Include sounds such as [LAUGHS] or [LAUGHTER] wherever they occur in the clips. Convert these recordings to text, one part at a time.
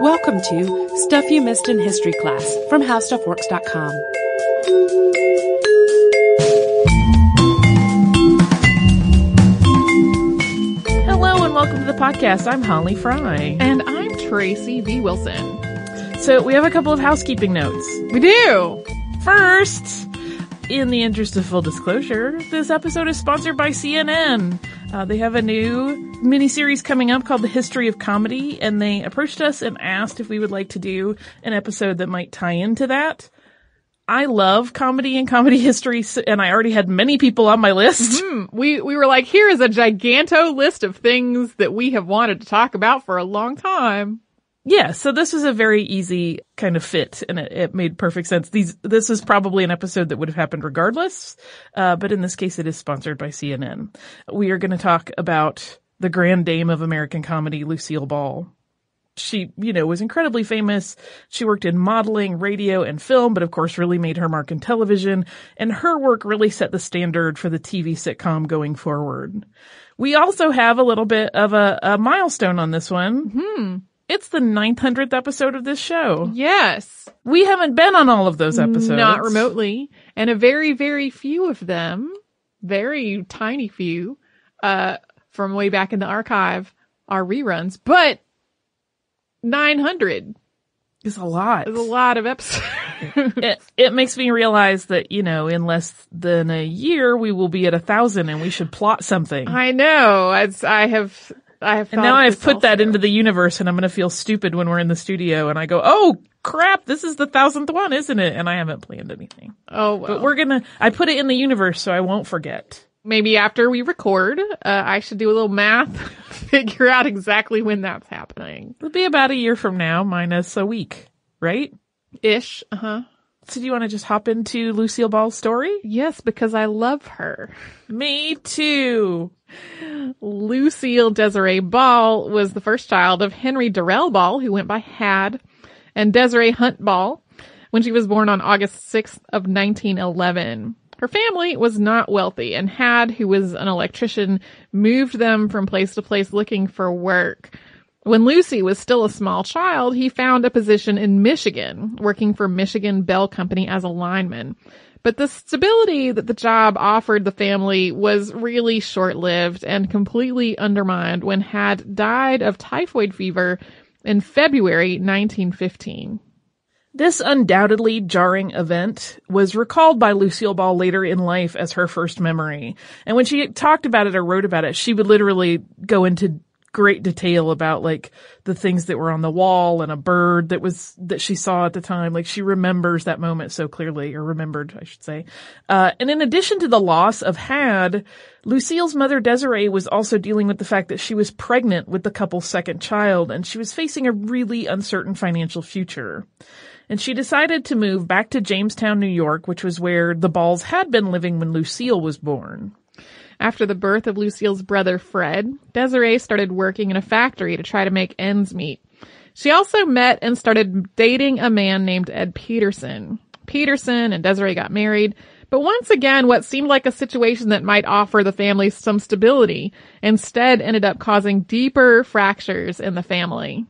Welcome to Stuff You Missed in History class from HowStuffWorks.com. Hello and welcome to the podcast. I'm Holly Fry. And I'm Tracy V. Wilson. So we have a couple of housekeeping notes. We do. First, in the interest of full disclosure, this episode is sponsored by CNN. Uh, they have a new miniseries coming up called The History of Comedy, and they approached us and asked if we would like to do an episode that might tie into that. I love comedy and comedy [LAUGHS] history, and I already had many people on my list. Mm-hmm. We we were like, here is a giganto list of things that we have wanted to talk about for a long time. Yeah, so this was a very easy kind of fit, and it, it made perfect sense. These this is probably an episode that would have happened regardless, uh, but in this case, it is sponsored by CNN. We are going to talk about the grand dame of American comedy, Lucille Ball she, you know, was incredibly famous. She worked in modeling, radio, and film, but of course really made her mark in television. And her work really set the standard for the TV sitcom going forward. We also have a little bit of a, a milestone on this one. Hmm. It's the 900th episode of this show. Yes. We haven't been on all of those episodes. Not remotely. And a very, very few of them, very tiny few, uh, from way back in the archive are reruns. But 900 is a lot. Is a lot of episodes. it, it makes me realize that, you know, in less than a year, we will be at a thousand and we should plot something. I know. As I have, I have, and now I've put that into the universe and I'm going to feel stupid when we're in the studio and I go, Oh crap, this is the thousandth one, isn't it? And I haven't planned anything. Oh, well. But we're going to, I put it in the universe so I won't forget maybe after we record, uh, I should do a little math, [LAUGHS] figure out exactly when that's happening. It'll be about a year from now, minus a week, right? Ish. Uh huh. So do you want to just hop into Lucille Ball's story? Yes, because I love her. Me too. Lucille Desiree Ball was the first child of Henry Durrell Ball, who went by Had, and Desiree Hunt Ball when she was born on August 6th of 1911. Her family was not wealthy and had, who was an electrician, moved them from place to place looking for work. When Lucy was still a small child, he found a position in Michigan, working for Michigan Bell Company as a lineman. But the stability that the job offered the family was really short-lived and completely undermined when Had died of typhoid fever in February 1915. This undoubtedly jarring event was recalled by Lucille Ball later in life as her first memory. And when she talked about it or wrote about it, she would literally go into great detail about like the things that were on the wall and a bird that was that she saw at the time. Like she remembers that moment so clearly, or remembered, I should say. Uh, and in addition to the loss of Had, Lucille's mother Desiree was also dealing with the fact that she was pregnant with the couple's second child, and she was facing a really uncertain financial future and she decided to move back to Jamestown, New York, which was where the Balls had been living when Lucille was born. After the birth of Lucille's brother Fred, Desiree started working in a factory to try to make ends meet. She also met and started dating a man named Ed Peterson. Peterson and Desiree got married, but once again, what seemed like a situation that might offer the family some stability instead ended up causing deeper fractures in the family.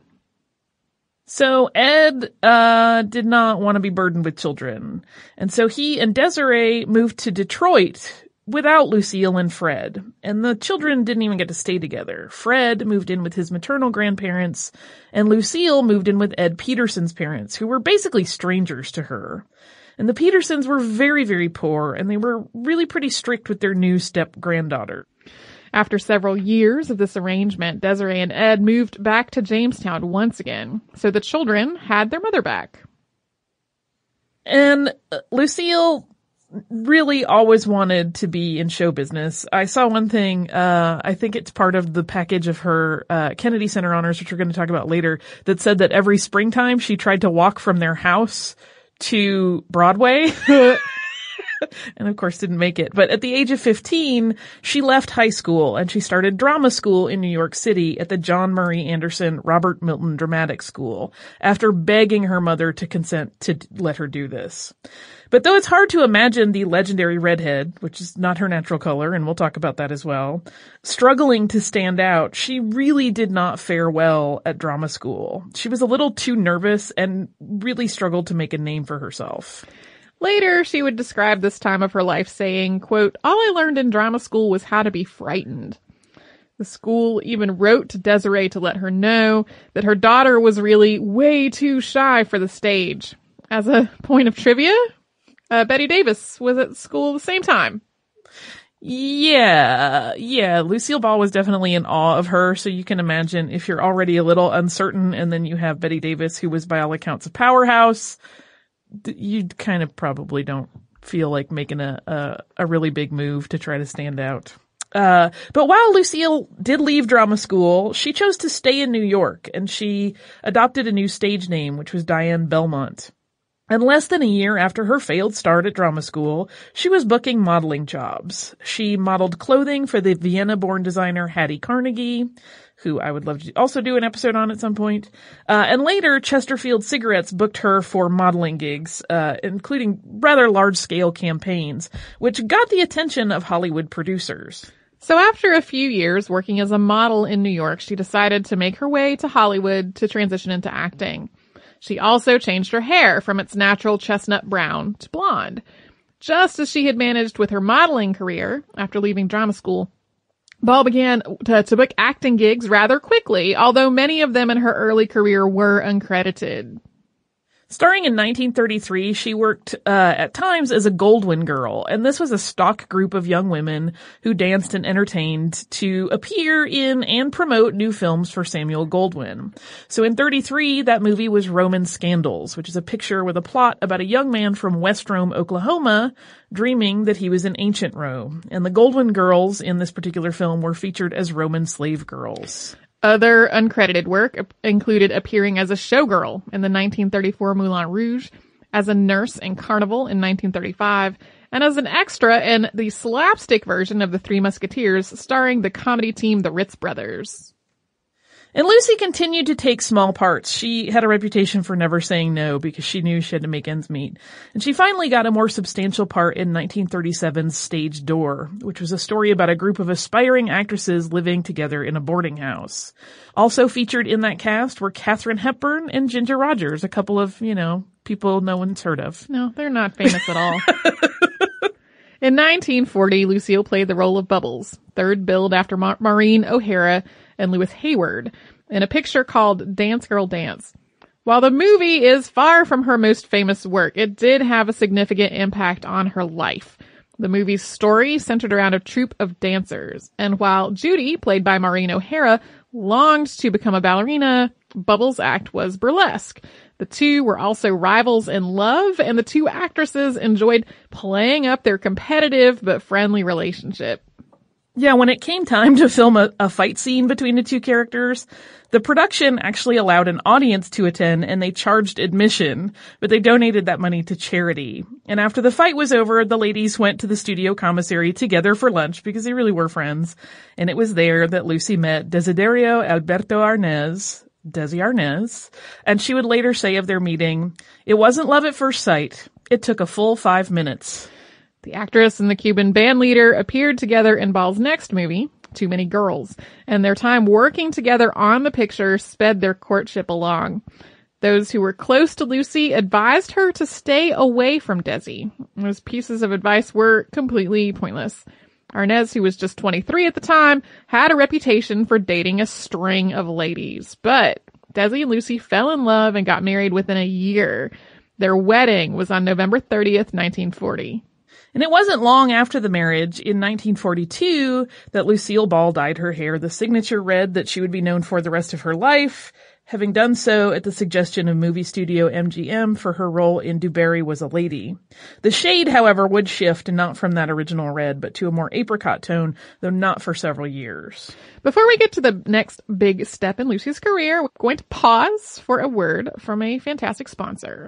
So Ed uh, did not want to be burdened with children, and so he and Desiree moved to Detroit without Lucille and Fred. And the children didn't even get to stay together. Fred moved in with his maternal grandparents, and Lucille moved in with Ed Peterson's parents, who were basically strangers to her. And the Petersons were very, very poor, and they were really pretty strict with their new step granddaughter. After several years of this arrangement, Desiree and Ed moved back to Jamestown once again, so the children had their mother back. And uh, Lucille really always wanted to be in show business. I saw one thing, uh, I think it's part of the package of her, uh, Kennedy Center honors, which we're going to talk about later, that said that every springtime she tried to walk from their house to Broadway. [LAUGHS] [LAUGHS] and of course didn't make it. But at the age of 15, she left high school and she started drama school in New York City at the John Murray Anderson Robert Milton Dramatic School after begging her mother to consent to let her do this. But though it's hard to imagine the legendary redhead, which is not her natural color, and we'll talk about that as well, struggling to stand out, she really did not fare well at drama school. She was a little too nervous and really struggled to make a name for herself. Later, she would describe this time of her life saying, quote, all I learned in drama school was how to be frightened. The school even wrote to Desiree to let her know that her daughter was really way too shy for the stage. As a point of trivia, uh, Bette Davis was at school the same time. Yeah, yeah. Lucille Ball was definitely in awe of her, so you can imagine if you're already a little uncertain and then you have Betty Davis, who was by all accounts a powerhouse, you kind of probably don't feel like making a, a, a really big move to try to stand out. Uh, but while Lucille did leave drama school, she chose to stay in New York and she adopted a new stage name, which was Diane Belmont. And less than a year after her failed start at drama school, she was booking modeling jobs. She modeled clothing for the Vienna-born designer Hattie Carnegie, who I would love to also do an episode on at some point. Uh, and later, Chesterfield Cigarettes booked her for modeling gigs, uh, including rather large-scale campaigns, which got the attention of Hollywood producers. So after a few years working as a model in New York, she decided to make her way to Hollywood to transition into acting. She also changed her hair from its natural chestnut brown to blonde. Just as she had managed with her modeling career after leaving drama school, Ball began to, to book acting gigs rather quickly, although many of them in her early career were uncredited. Starring in 1933, she worked uh, at times as a Goldwyn girl, and this was a stock group of young women who danced and entertained to appear in and promote new films for Samuel Goldwyn. So in 33, that movie was Roman Scandals, which is a picture with a plot about a young man from West Rome, Oklahoma, dreaming that he was in ancient Rome. And the Goldwyn girls in this particular film were featured as Roman slave girls. Other uncredited work included appearing as a showgirl in the 1934 Moulin Rouge, as a nurse in Carnival in 1935, and as an extra in the slapstick version of The Three Musketeers starring the comedy team The Ritz Brothers. And Lucy continued to take small parts. She had a reputation for never saying no because she knew she had to make ends meet. And she finally got a more substantial part in 1937's Stage Door, which was a story about a group of aspiring actresses living together in a boarding house. Also featured in that cast were Katharine Hepburn and Ginger Rogers, a couple of, you know, people no one's heard of. No, they're not famous at all. [LAUGHS] In 1940, Lucille played the role of Bubbles, third billed after Ma- Maureen O'Hara and Louis Hayward. in a picture called Dance Girl Dance. While the movie is far from her most famous work, it did have a significant impact on her life. The movie's story centered around a troupe of dancers, and while Judy, played by Maureen O'Hara, longed to become a ballerina, Bubbles' act was burlesque. The two were also rivals in love, and the two actresses enjoyed playing up their competitive but friendly relationship. Yeah, when it came time to film a, a, fight scene between the two characters, the production actually allowed an audience to attend and they charged admission, but they donated that money to charity. And after the fight was over, the ladies went to the studio commissary together for lunch because they really were friends. And it was there that Lucy met Desiderio Alberto Arnaz, Desi Arnaz, and she would later say of their meeting, it wasn't love at first sight. It took a full five minutes. The actress and the Cuban band leader appeared together in Ball's next movie, Too Many Girls, and their time working together on the picture sped their courtship along. Those who were close to Lucy advised her to stay away from Desi. Those pieces of advice were completely pointless. Arnaz, who was just 23 at the time, had a reputation for dating a string of ladies. But Desi and Lucy fell in love and got married within a year. Their wedding was on November 30th, 1940. And it wasn't long after the marriage, in 1942, that Lucille Ball dyed her hair the signature red that she would be known for the rest of her life, having done so at the suggestion of movie studio MGM for her role in Du Barry Was a Lady. The shade, however, would shift not from that original red, but to a more apricot tone, though not for several years. Before we get to the next big step in Lucy's career, we're going to pause for a word from a fantastic sponsor.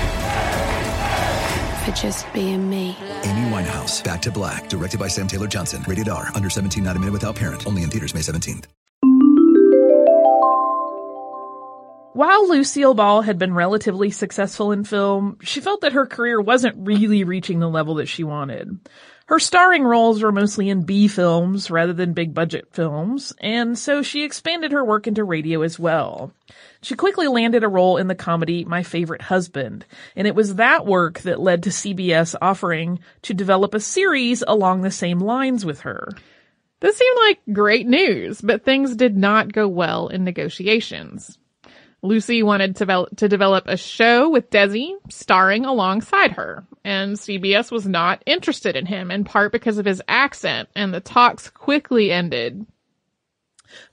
for just being me. Amy Winehouse, Back to Black, directed by Sam Taylor Johnson. Rated R, under 17, not a minute without parent. Only in theaters May 17th. While Lucille Ball had been relatively successful in film, she felt that her career wasn't really reaching the level that she wanted. Her starring roles were mostly in B films rather than big budget films, and so she expanded her work into radio as well. She quickly landed a role in the comedy My Favorite Husband, and it was that work that led to CBS offering to develop a series along the same lines with her. This seemed like great news, but things did not go well in negotiations. Lucy wanted to, vel- to develop a show with Desi starring alongside her, and CBS was not interested in him in part because of his accent, and the talks quickly ended.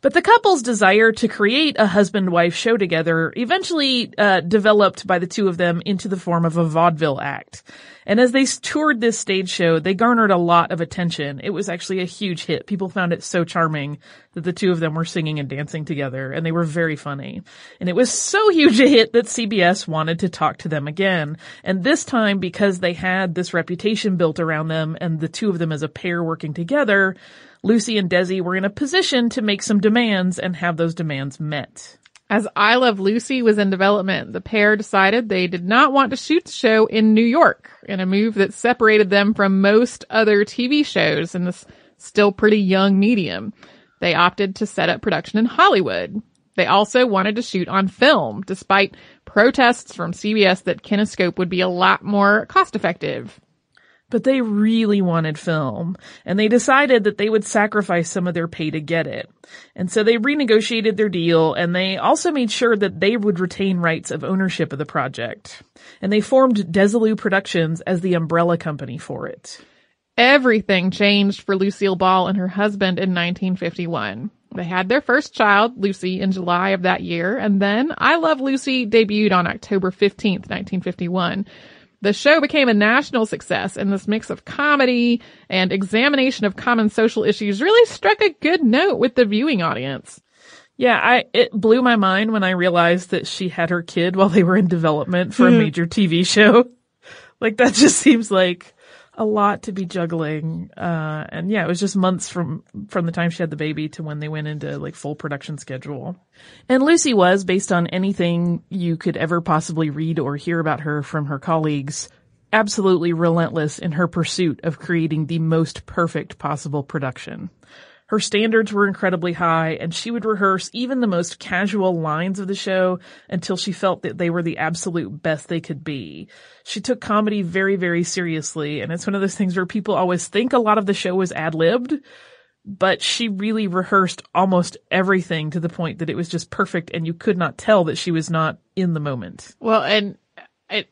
But the couple's desire to create a husband-wife show together eventually uh, developed by the two of them into the form of a vaudeville act. And as they toured this stage show, they garnered a lot of attention. It was actually a huge hit. People found it so charming that the two of them were singing and dancing together, and they were very funny. And it was so huge a hit that CBS wanted to talk to them again. And this time, because they had this reputation built around them and the two of them as a pair working together, Lucy and Desi were in a position to make some demands and have those demands met. As I Love Lucy was in development, the pair decided they did not want to shoot the show in New York in a move that separated them from most other TV shows in this still pretty young medium. They opted to set up production in Hollywood. They also wanted to shoot on film, despite protests from CBS that kinescope would be a lot more cost effective. But they really wanted film, and they decided that they would sacrifice some of their pay to get it. And so they renegotiated their deal, and they also made sure that they would retain rights of ownership of the project. And they formed Desilu Productions as the umbrella company for it. Everything changed for Lucille Ball and her husband in 1951. They had their first child, Lucy, in July of that year, and then I Love Lucy debuted on October 15th, 1951. The show became a national success and this mix of comedy and examination of common social issues really struck a good note with the viewing audience. Yeah, I, it blew my mind when I realized that she had her kid while they were in development for a mm-hmm. major TV show. [LAUGHS] Like that just seems like a lot to be juggling. Uh, and yeah, it was just months from, from the time she had the baby to when they went into like full production schedule. And Lucy was, based on anything you could ever possibly read or hear about her from her colleagues, absolutely relentless in her pursuit of creating the most perfect possible production. Her standards were incredibly high and she would rehearse even the most casual lines of the show until she felt that they were the absolute best they could be. She took comedy very, very seriously and it's one of those things where people always think a lot of the show was ad-libbed, but she really rehearsed almost everything to the point that it was just perfect and you could not tell that she was not in the moment. Well, and it,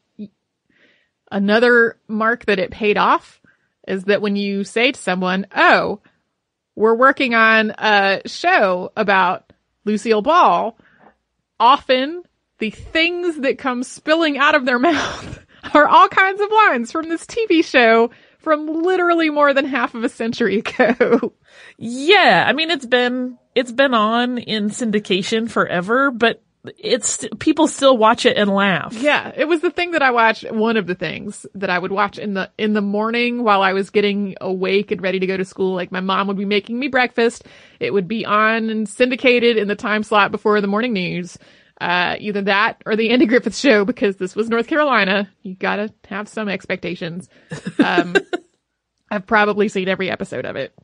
another mark that it paid off is that when you say to someone, Oh, we're working on a show about Lucille Ball, often the things that come spilling out of their [LAUGHS] mouth are all kinds of lines from this TV show from literally more than half of a century ago. Yeah, I mean it's been it's been on in syndication forever, but it's people still watch it and laugh. Yeah, it was the thing that I watched. One of the things that I would watch in the in the morning while I was getting awake and ready to go to school. Like my mom would be making me breakfast. It would be on and syndicated in the time slot before the morning news. Uh, either that or the Andy Griffith Show because this was North Carolina. You gotta have some expectations. Um, [LAUGHS] I've probably seen every episode of it.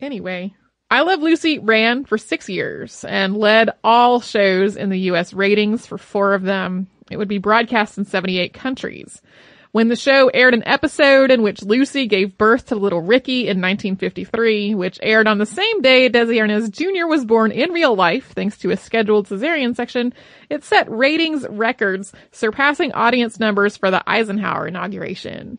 Anyway, I Love Lucy ran for six years and led all shows in the US ratings for four of them. It would be broadcast in 78 countries. When the show aired an episode in which Lucy gave birth to little Ricky in 1953, which aired on the same day Desi Arnaz Jr. was born in real life thanks to a scheduled cesarean section, it set ratings records, surpassing audience numbers for the Eisenhower inauguration.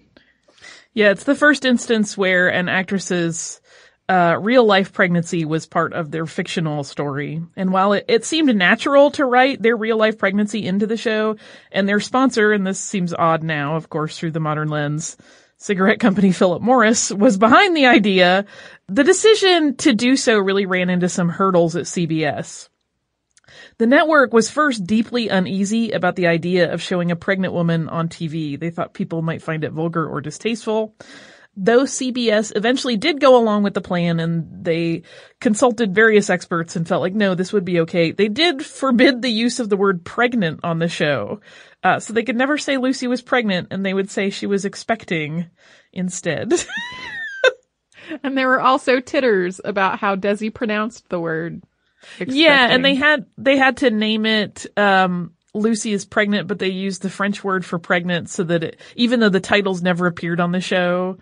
Yeah, it's the first instance where an actress's uh, real life pregnancy was part of their fictional story. And while it, it seemed natural to write their real life pregnancy into the show, and their sponsor, and this seems odd now, of course, through the modern lens, cigarette company [LAUGHS] Philip Morris was behind the idea, the decision to do so really ran into some hurdles at CBS. The network was first deeply uneasy about the idea of showing a pregnant woman on TV. They thought people might find it vulgar or distasteful. Though CBS eventually did go along with the plan and they consulted various experts and felt like, no, this would be okay. They did forbid the use of the word pregnant on the show. Uh, so they could never say Lucy was pregnant and they would say she was expecting instead. [LAUGHS] And there were also titters about how Desi pronounced the word. Yeah, and they had they had to name it um Lucy is pregnant, but they use the French word for pregnant so that it, even though the titles never appeared on the show,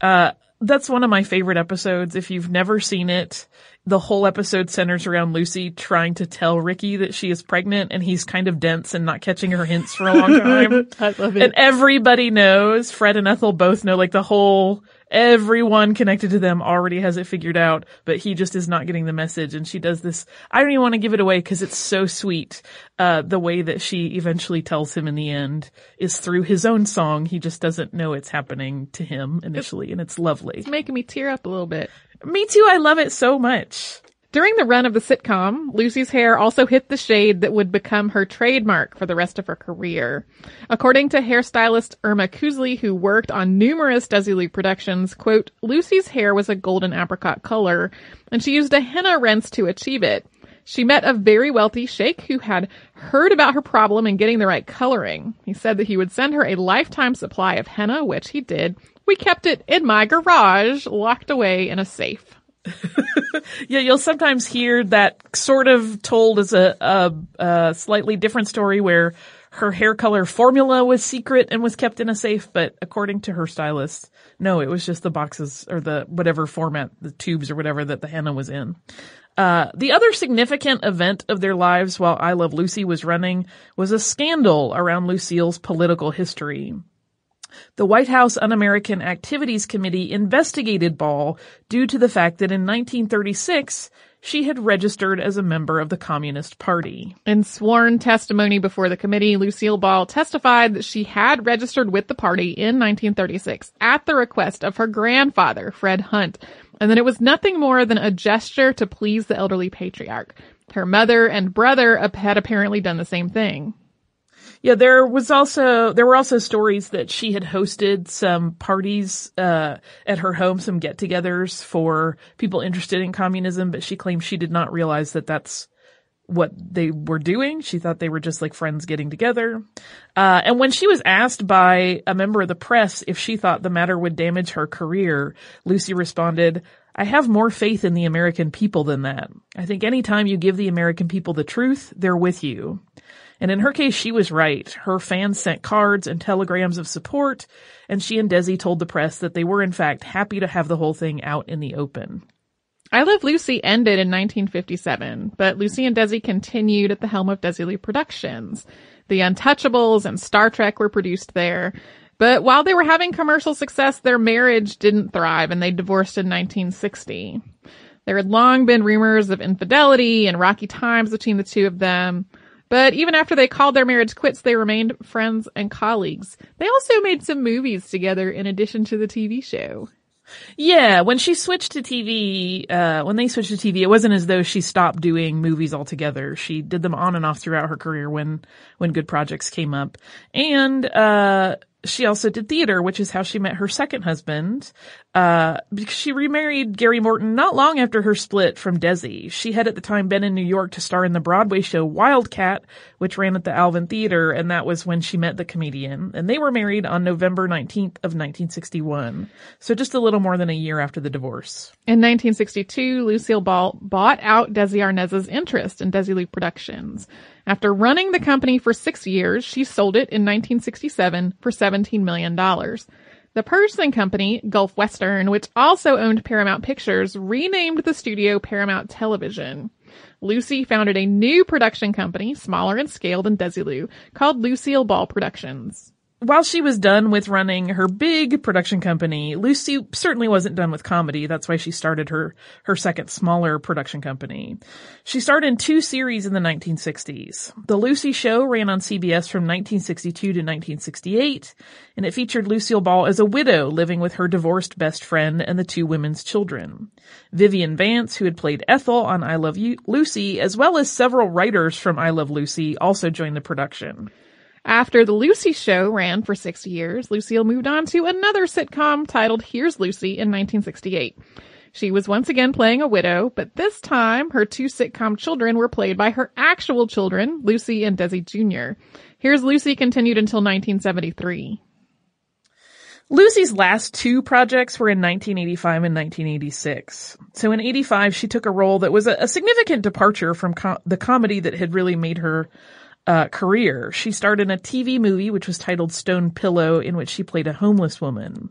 uh, that's one of my favorite episodes. If you've never seen it, the whole episode centers around Lucy trying to tell Ricky that she is pregnant and he's kind of dense and not catching her hints for a long [LAUGHS] time. I love it. And everybody knows, Fred and Ethel both know, like the whole, everyone connected to them already has it figured out, but he just is not getting the message. And she does this, I don't even want to give it away because it's so sweet. Uh, the way that she eventually tells him in the end is through his own song. He just doesn't know it's happening to him initially and it's lovely. It's making me tear up a little bit. Me too. I love it so much. During the run of the sitcom, Lucy's hair also hit the shade that would become her trademark for the rest of her career. According to hairstylist Irma Kusely, who worked on numerous Desilu productions, quote, Lucy's hair was a golden apricot color, and she used a henna rinse to achieve it. She met a very wealthy sheikh who had heard about her problem in getting the right coloring. He said that he would send her a lifetime supply of henna, which he did. We kept it in my garage, locked away in a safe. [LAUGHS] Yeah, you'll sometimes hear that sort of told as a, a, a slightly different story where her hair color formula was secret and was kept in a safe, but according to her stylist, no, it was just the boxes or the whatever format, the tubes or whatever that the henna was in. Uh, the other significant event of their lives while I Love Lucy was running was a scandal around Lucille's political history. The White House Un-American Activities Committee investigated Ball due to the fact that in 1936 she had registered as a member of the Communist Party. In sworn testimony before the committee, Lucille Ball testified that she had registered with the party in 1936 at the request of her grandfather, Fred Hunt, and that it was nothing more than a gesture to please the elderly patriarch. Her mother and brother had apparently done the same thing. Yeah, there was also there were also stories that she had hosted some parties uh, at her home, some get-togethers for people interested in communism, but she claimed she did not realize that that's what they were doing. She thought they were just like friends getting together. Uh, and when she was asked by a member of the press if she thought the matter would damage her career, Lucy responded, I have more faith in the American people than that. I think anytime you give the American people the truth, they're with you. And in her case, she was right. Her fans sent cards and telegrams of support, and she and Desi told the press that they were in fact happy to have the whole thing out in the open. I Love Lucy ended in 1957, but Lucy and Desi continued at the helm of Desilu Productions. The Untouchables and Star Trek were produced there. But while they were having commercial success, their marriage didn't thrive and they divorced in 1960. There had long been rumors of infidelity and rocky times between the two of them. But even after they called their marriage quits, they remained friends and colleagues. They also made some movies together in addition to the TV show. Yeah, when she switched to TV, uh, when they switched to TV, it wasn't as though she stopped doing movies altogether. She did them on and off throughout her career when, when good projects came up. And, uh, she also did theater, which is how she met her second husband. Uh, because she remarried Gary Morton not long after her split from Desi. She had at the time been in New York to star in the Broadway show Wildcat, which ran at the Alvin Theater, and that was when she met the comedian. And they were married on November 19th of 1961. So just a little more than a year after the divorce. In 1962, Lucille Ball bought out Desi Arnaz's interest in Desilu Productions. After running the company for six years, she sold it in 1967 for $17 million. The purchasing company, Gulf Western, which also owned Paramount Pictures, renamed the studio Paramount Television. Lucy founded a new production company, smaller in scale than Desilu, called Lucille Ball Productions. While she was done with running her big production company, Lucy certainly wasn't done with comedy. That's why she started her, her second smaller production company. She starred in two series in the 1960s. The Lucy Show ran on CBS from 1962 to 1968, and it featured Lucille Ball as a widow living with her divorced best friend and the two women's children. Vivian Vance, who had played Ethel on I Love you, Lucy, as well as several writers from I Love Lucy also joined the production. After the Lucy show ran for six years, Lucille moved on to another sitcom titled Here's Lucy in 1968. She was once again playing a widow, but this time her two sitcom children were played by her actual children, Lucy and Desi Jr. Here's Lucy continued until 1973. Lucy's last two projects were in 1985 and 1986. So in 85, she took a role that was a, significant departure from the comedy that had really made her uh, career. She starred in a TV movie which was titled Stone Pillow, in which she played a homeless woman.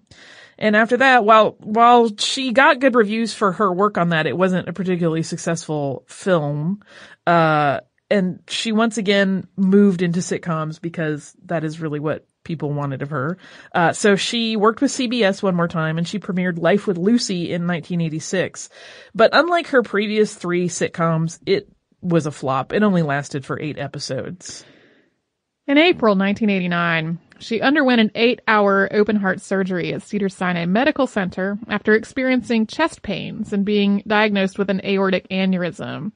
And after that, while while she got good reviews for her work on that, it wasn't a particularly successful film. Uh, and she once again moved into sitcoms because that is really what people wanted of her. Uh, so she worked with CBS one more time and she premiered Life with Lucy in 1986. But unlike her previous three sitcoms, it was a flop. It only lasted for eight episodes. In April 1989, she underwent an eight hour open heart surgery at Cedar Sinai Medical Center after experiencing chest pains and being diagnosed with an aortic aneurysm.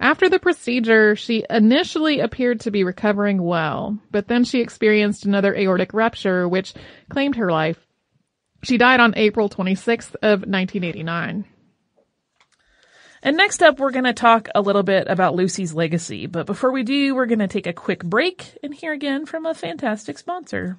After the procedure, she initially appeared to be recovering well, but then she experienced another aortic rupture, which claimed her life. She died on April 26th of 1989. And next up, we're going to talk a little bit about Lucy's legacy. But before we do, we're going to take a quick break and hear again from a fantastic sponsor.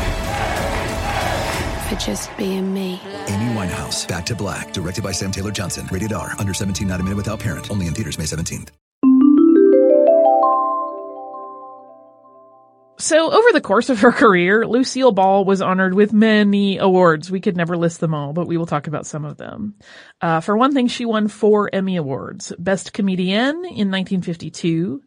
for just being me. Amy Winehouse, Back to Black, directed by Sam Taylor Johnson. Rated R, under 17, not a minute without parent. Only in theaters May 17th. So over the course of her career, Lucille Ball was honored with many awards. We could never list them all, but we will talk about some of them. Uh, for one thing, she won four Emmy Awards. Best Comedienne in 1952,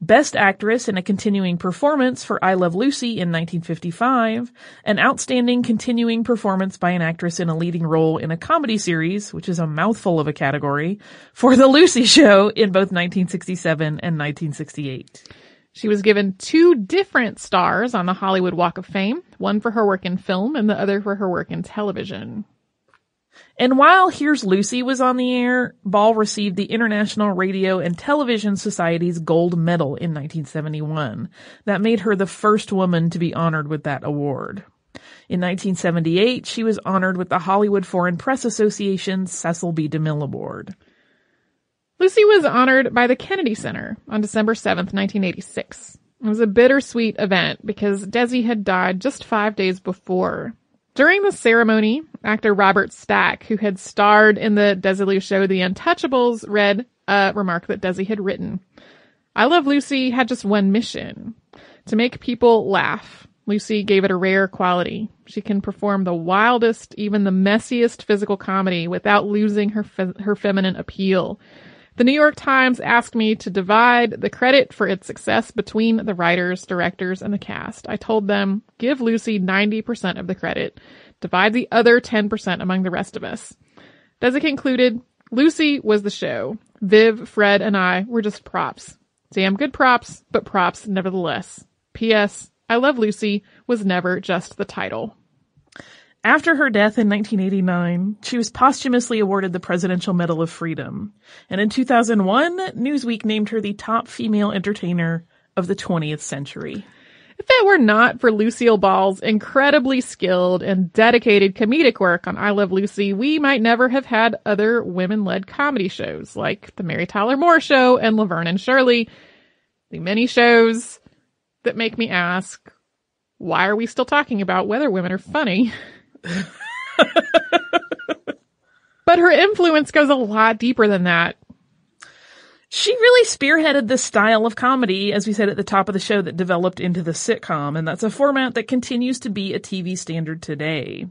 Best Actress in a Continuing Performance for I Love Lucy in 1955, an Outstanding Continuing Performance by an Actress in a Leading Role in a Comedy Series, which is a mouthful of a category, for The Lucy Show in both 1967 and 1968. She was given two different stars on the Hollywood Walk of Fame, one for her work in film and the other for her work in television. And while Here's Lucy was on the air, Ball received the International Radio and Television Society's Gold Medal in 1971. That made her the first woman to be honored with that award. In 1978, she was honored with the Hollywood Foreign Press Association's Cecil B. DeMille Award. Lucy was honored by the Kennedy Center on December 7th, 1986. It was a bittersweet event because Desi had died just five days before. During the ceremony, actor Robert Stack, who had starred in the Desilu show The Untouchables, read a remark that Desi had written. I Love Lucy had just one mission. To make people laugh. Lucy gave it a rare quality. She can perform the wildest, even the messiest physical comedy without losing her, fe- her feminine appeal. The New York Times asked me to divide the credit for its success between the writers, directors, and the cast. I told them, give Lucy 90% of the credit. Divide the other 10% among the rest of us. Desi concluded, Lucy was the show. Viv, Fred, and I were just props. Damn good props, but props nevertheless. P.S. I Love Lucy was never just the title. After her death in 1989, she was posthumously awarded the Presidential Medal of Freedom. And in 2001, Newsweek named her the top female entertainer of the 20th century. If it were not for Lucille Ball's incredibly skilled and dedicated comedic work on I Love Lucy, we might never have had other women-led comedy shows like The Mary Tyler Moore Show and Laverne and Shirley. The many shows that make me ask, why are we still talking about whether women are funny? [LAUGHS] but her influence goes a lot deeper than that. She really spearheaded this style of comedy, as we said at the top of the show, that developed into the sitcom, and that's a format that continues to be a TV standard today.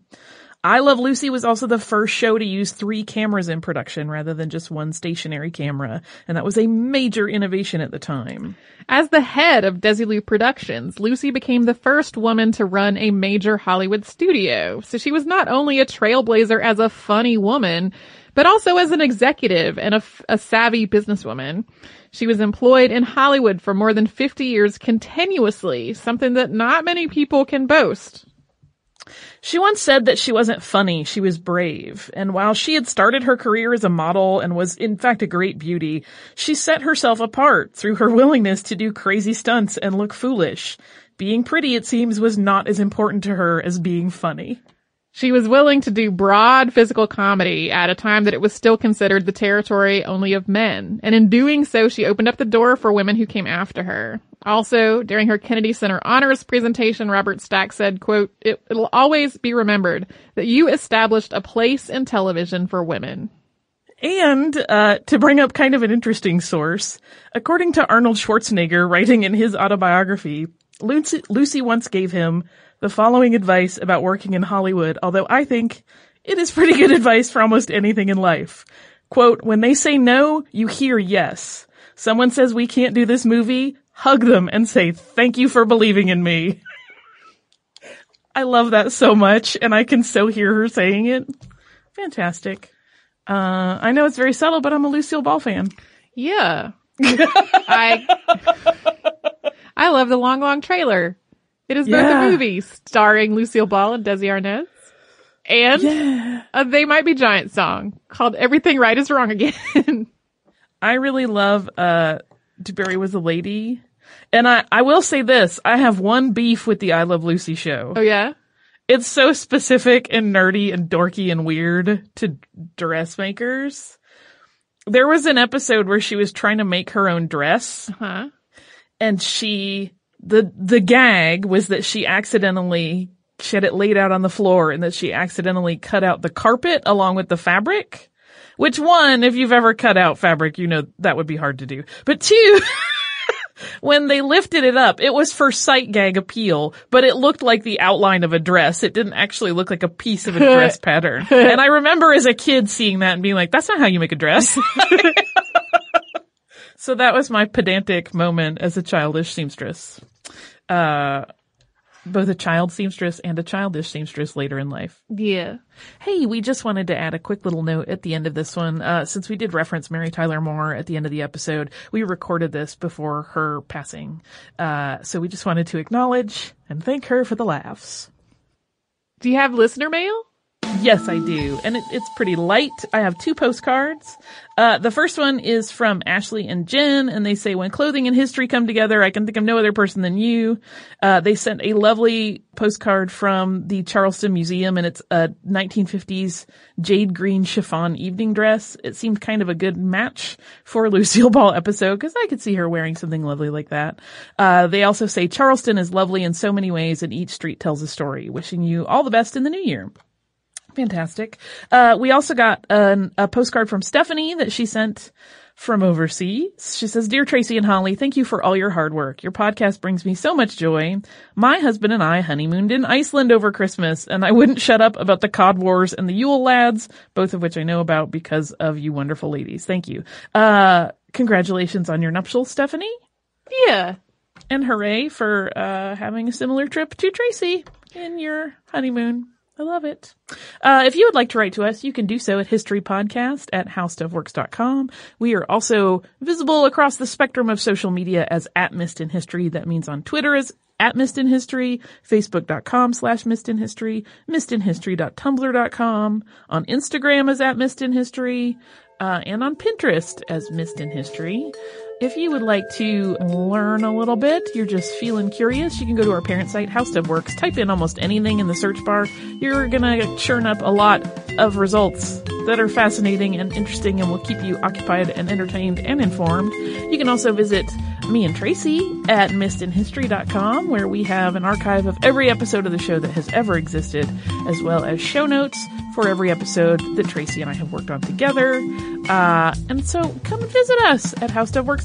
I Love Lucy was also the first show to use three cameras in production rather than just one stationary camera, and that was a major innovation at the time. As the head of Desilu Productions, Lucy became the first woman to run a major Hollywood studio. So she was not only a trailblazer as a funny woman, but also as an executive and a, a savvy businesswoman. She was employed in Hollywood for more than 50 years continuously, something that not many people can boast. She once said that she wasn't funny, she was brave. And while she had started her career as a model and was in fact a great beauty, she set herself apart through her willingness to do crazy stunts and look foolish. Being pretty, it seems, was not as important to her as being funny. She was willing to do broad physical comedy at a time that it was still considered the territory only of men. And in doing so, she opened up the door for women who came after her. Also, during her Kennedy Center honors presentation, Robert Stack said, quote, it, it'll always be remembered that you established a place in television for women. And uh, to bring up kind of an interesting source, according to Arnold Schwarzenegger writing in his autobiography, Lucy, Lucy once gave him the following advice about working in Hollywood, although I think it is pretty good [LAUGHS] advice for almost anything in life. Quote, when they say no, you hear yes. Someone says we can't do this movie, hug them and say thank you for believing in me. [LAUGHS] I love that so much and I can so hear her saying it. Fantastic. Uh, I know it's very subtle, but I'm a Lucille Ball fan. Yeah. [LAUGHS] I, I love the long, long trailer. It is both Yeah. a movie starring Lucille Ball and Desi Arnaz and Yeah. a They Might Be Giant song called Everything Right is Wrong Again. [LAUGHS] I really love uh Du Barry was a lady. And I, I will say this, I have one beef with the I Love Lucy show. Oh yeah. It's so specific and nerdy and dorky and weird to dressmakers. There was an episode where she was trying to make her own dress Huh. and she the the gag was that she accidentally she had it laid out on the floor and that she accidentally cut out the carpet along with the fabric. Which one, if you've ever cut out fabric, you know that would be hard to do. But two, [LAUGHS] when they lifted it up, it was for sight gag appeal, but it looked like the outline of a dress. It didn't actually look like a piece of a dress [LAUGHS] pattern. And I remember as a kid seeing that and being like, that's not how you make a dress. [LAUGHS] so that was my pedantic moment as a childish seamstress. Uh, both a child seamstress and a childish seamstress later in life. Yeah. Hey, we just wanted to add a quick little note at the end of this one. Uh, since we did reference Mary Tyler Moore at the end of the episode, we recorded this before her passing. Uh, so we just wanted to acknowledge and thank her for the laughs. Do you have listener mail? Yes, I do. And it, it's pretty light. I have two postcards. Uh, the first one is from Ashley and Jen, and they say, when clothing and history come together, I can think of no other person than you. Uh, they sent a lovely postcard from the Charleston Museum, and it's a 1950s jade green chiffon evening dress. It seemed kind of a good match for [LAUGHS] Lucille Ball episode, because I could see her wearing something lovely like that. Uh, they also say, Charleston is lovely in so many ways, and each street tells a story. Wishing you all the best in the new year. Fantastic. Uh, we also got an, a postcard from Stephanie that she sent from overseas. She says, Dear Tracy and Holly, thank you for all your hard work. Your podcast brings me so much joy. My husband and I honeymooned in Iceland over Christmas, and I wouldn't shut up about the Cod Wars and the Yule Lads, both of which I know about because of you wonderful ladies. Thank you. Uh, congratulations on your nuptials, Stephanie. Yeah. And hooray for uh, having a similar trip to Tracy in your honeymoon. I love it. Uh, if you would like to write to us, you can do so at historypodcast at howstuffworks.com. We are also visible across the spectrum of social media as at Missed in History. That means on Twitter as at Missed in History, Facebook.com slash Missed in History, MissedInHistory.tumblr.com, on Instagram as at Missed in History, uh, and on Pinterest as Missed in History. If you would like to learn a little bit, you're just feeling curious, you can go to our parent site, How Stuff Works. Type in almost anything in the search bar. You're gonna churn up a lot of results that are fascinating and interesting and will keep you occupied and entertained and informed. You can also visit me and Tracy at missedinhistory.com where we have an archive of every episode of the show that has ever existed, as well as show notes for every episode that Tracy and I have worked on together. Uh, and so come visit us at howstuffworks.com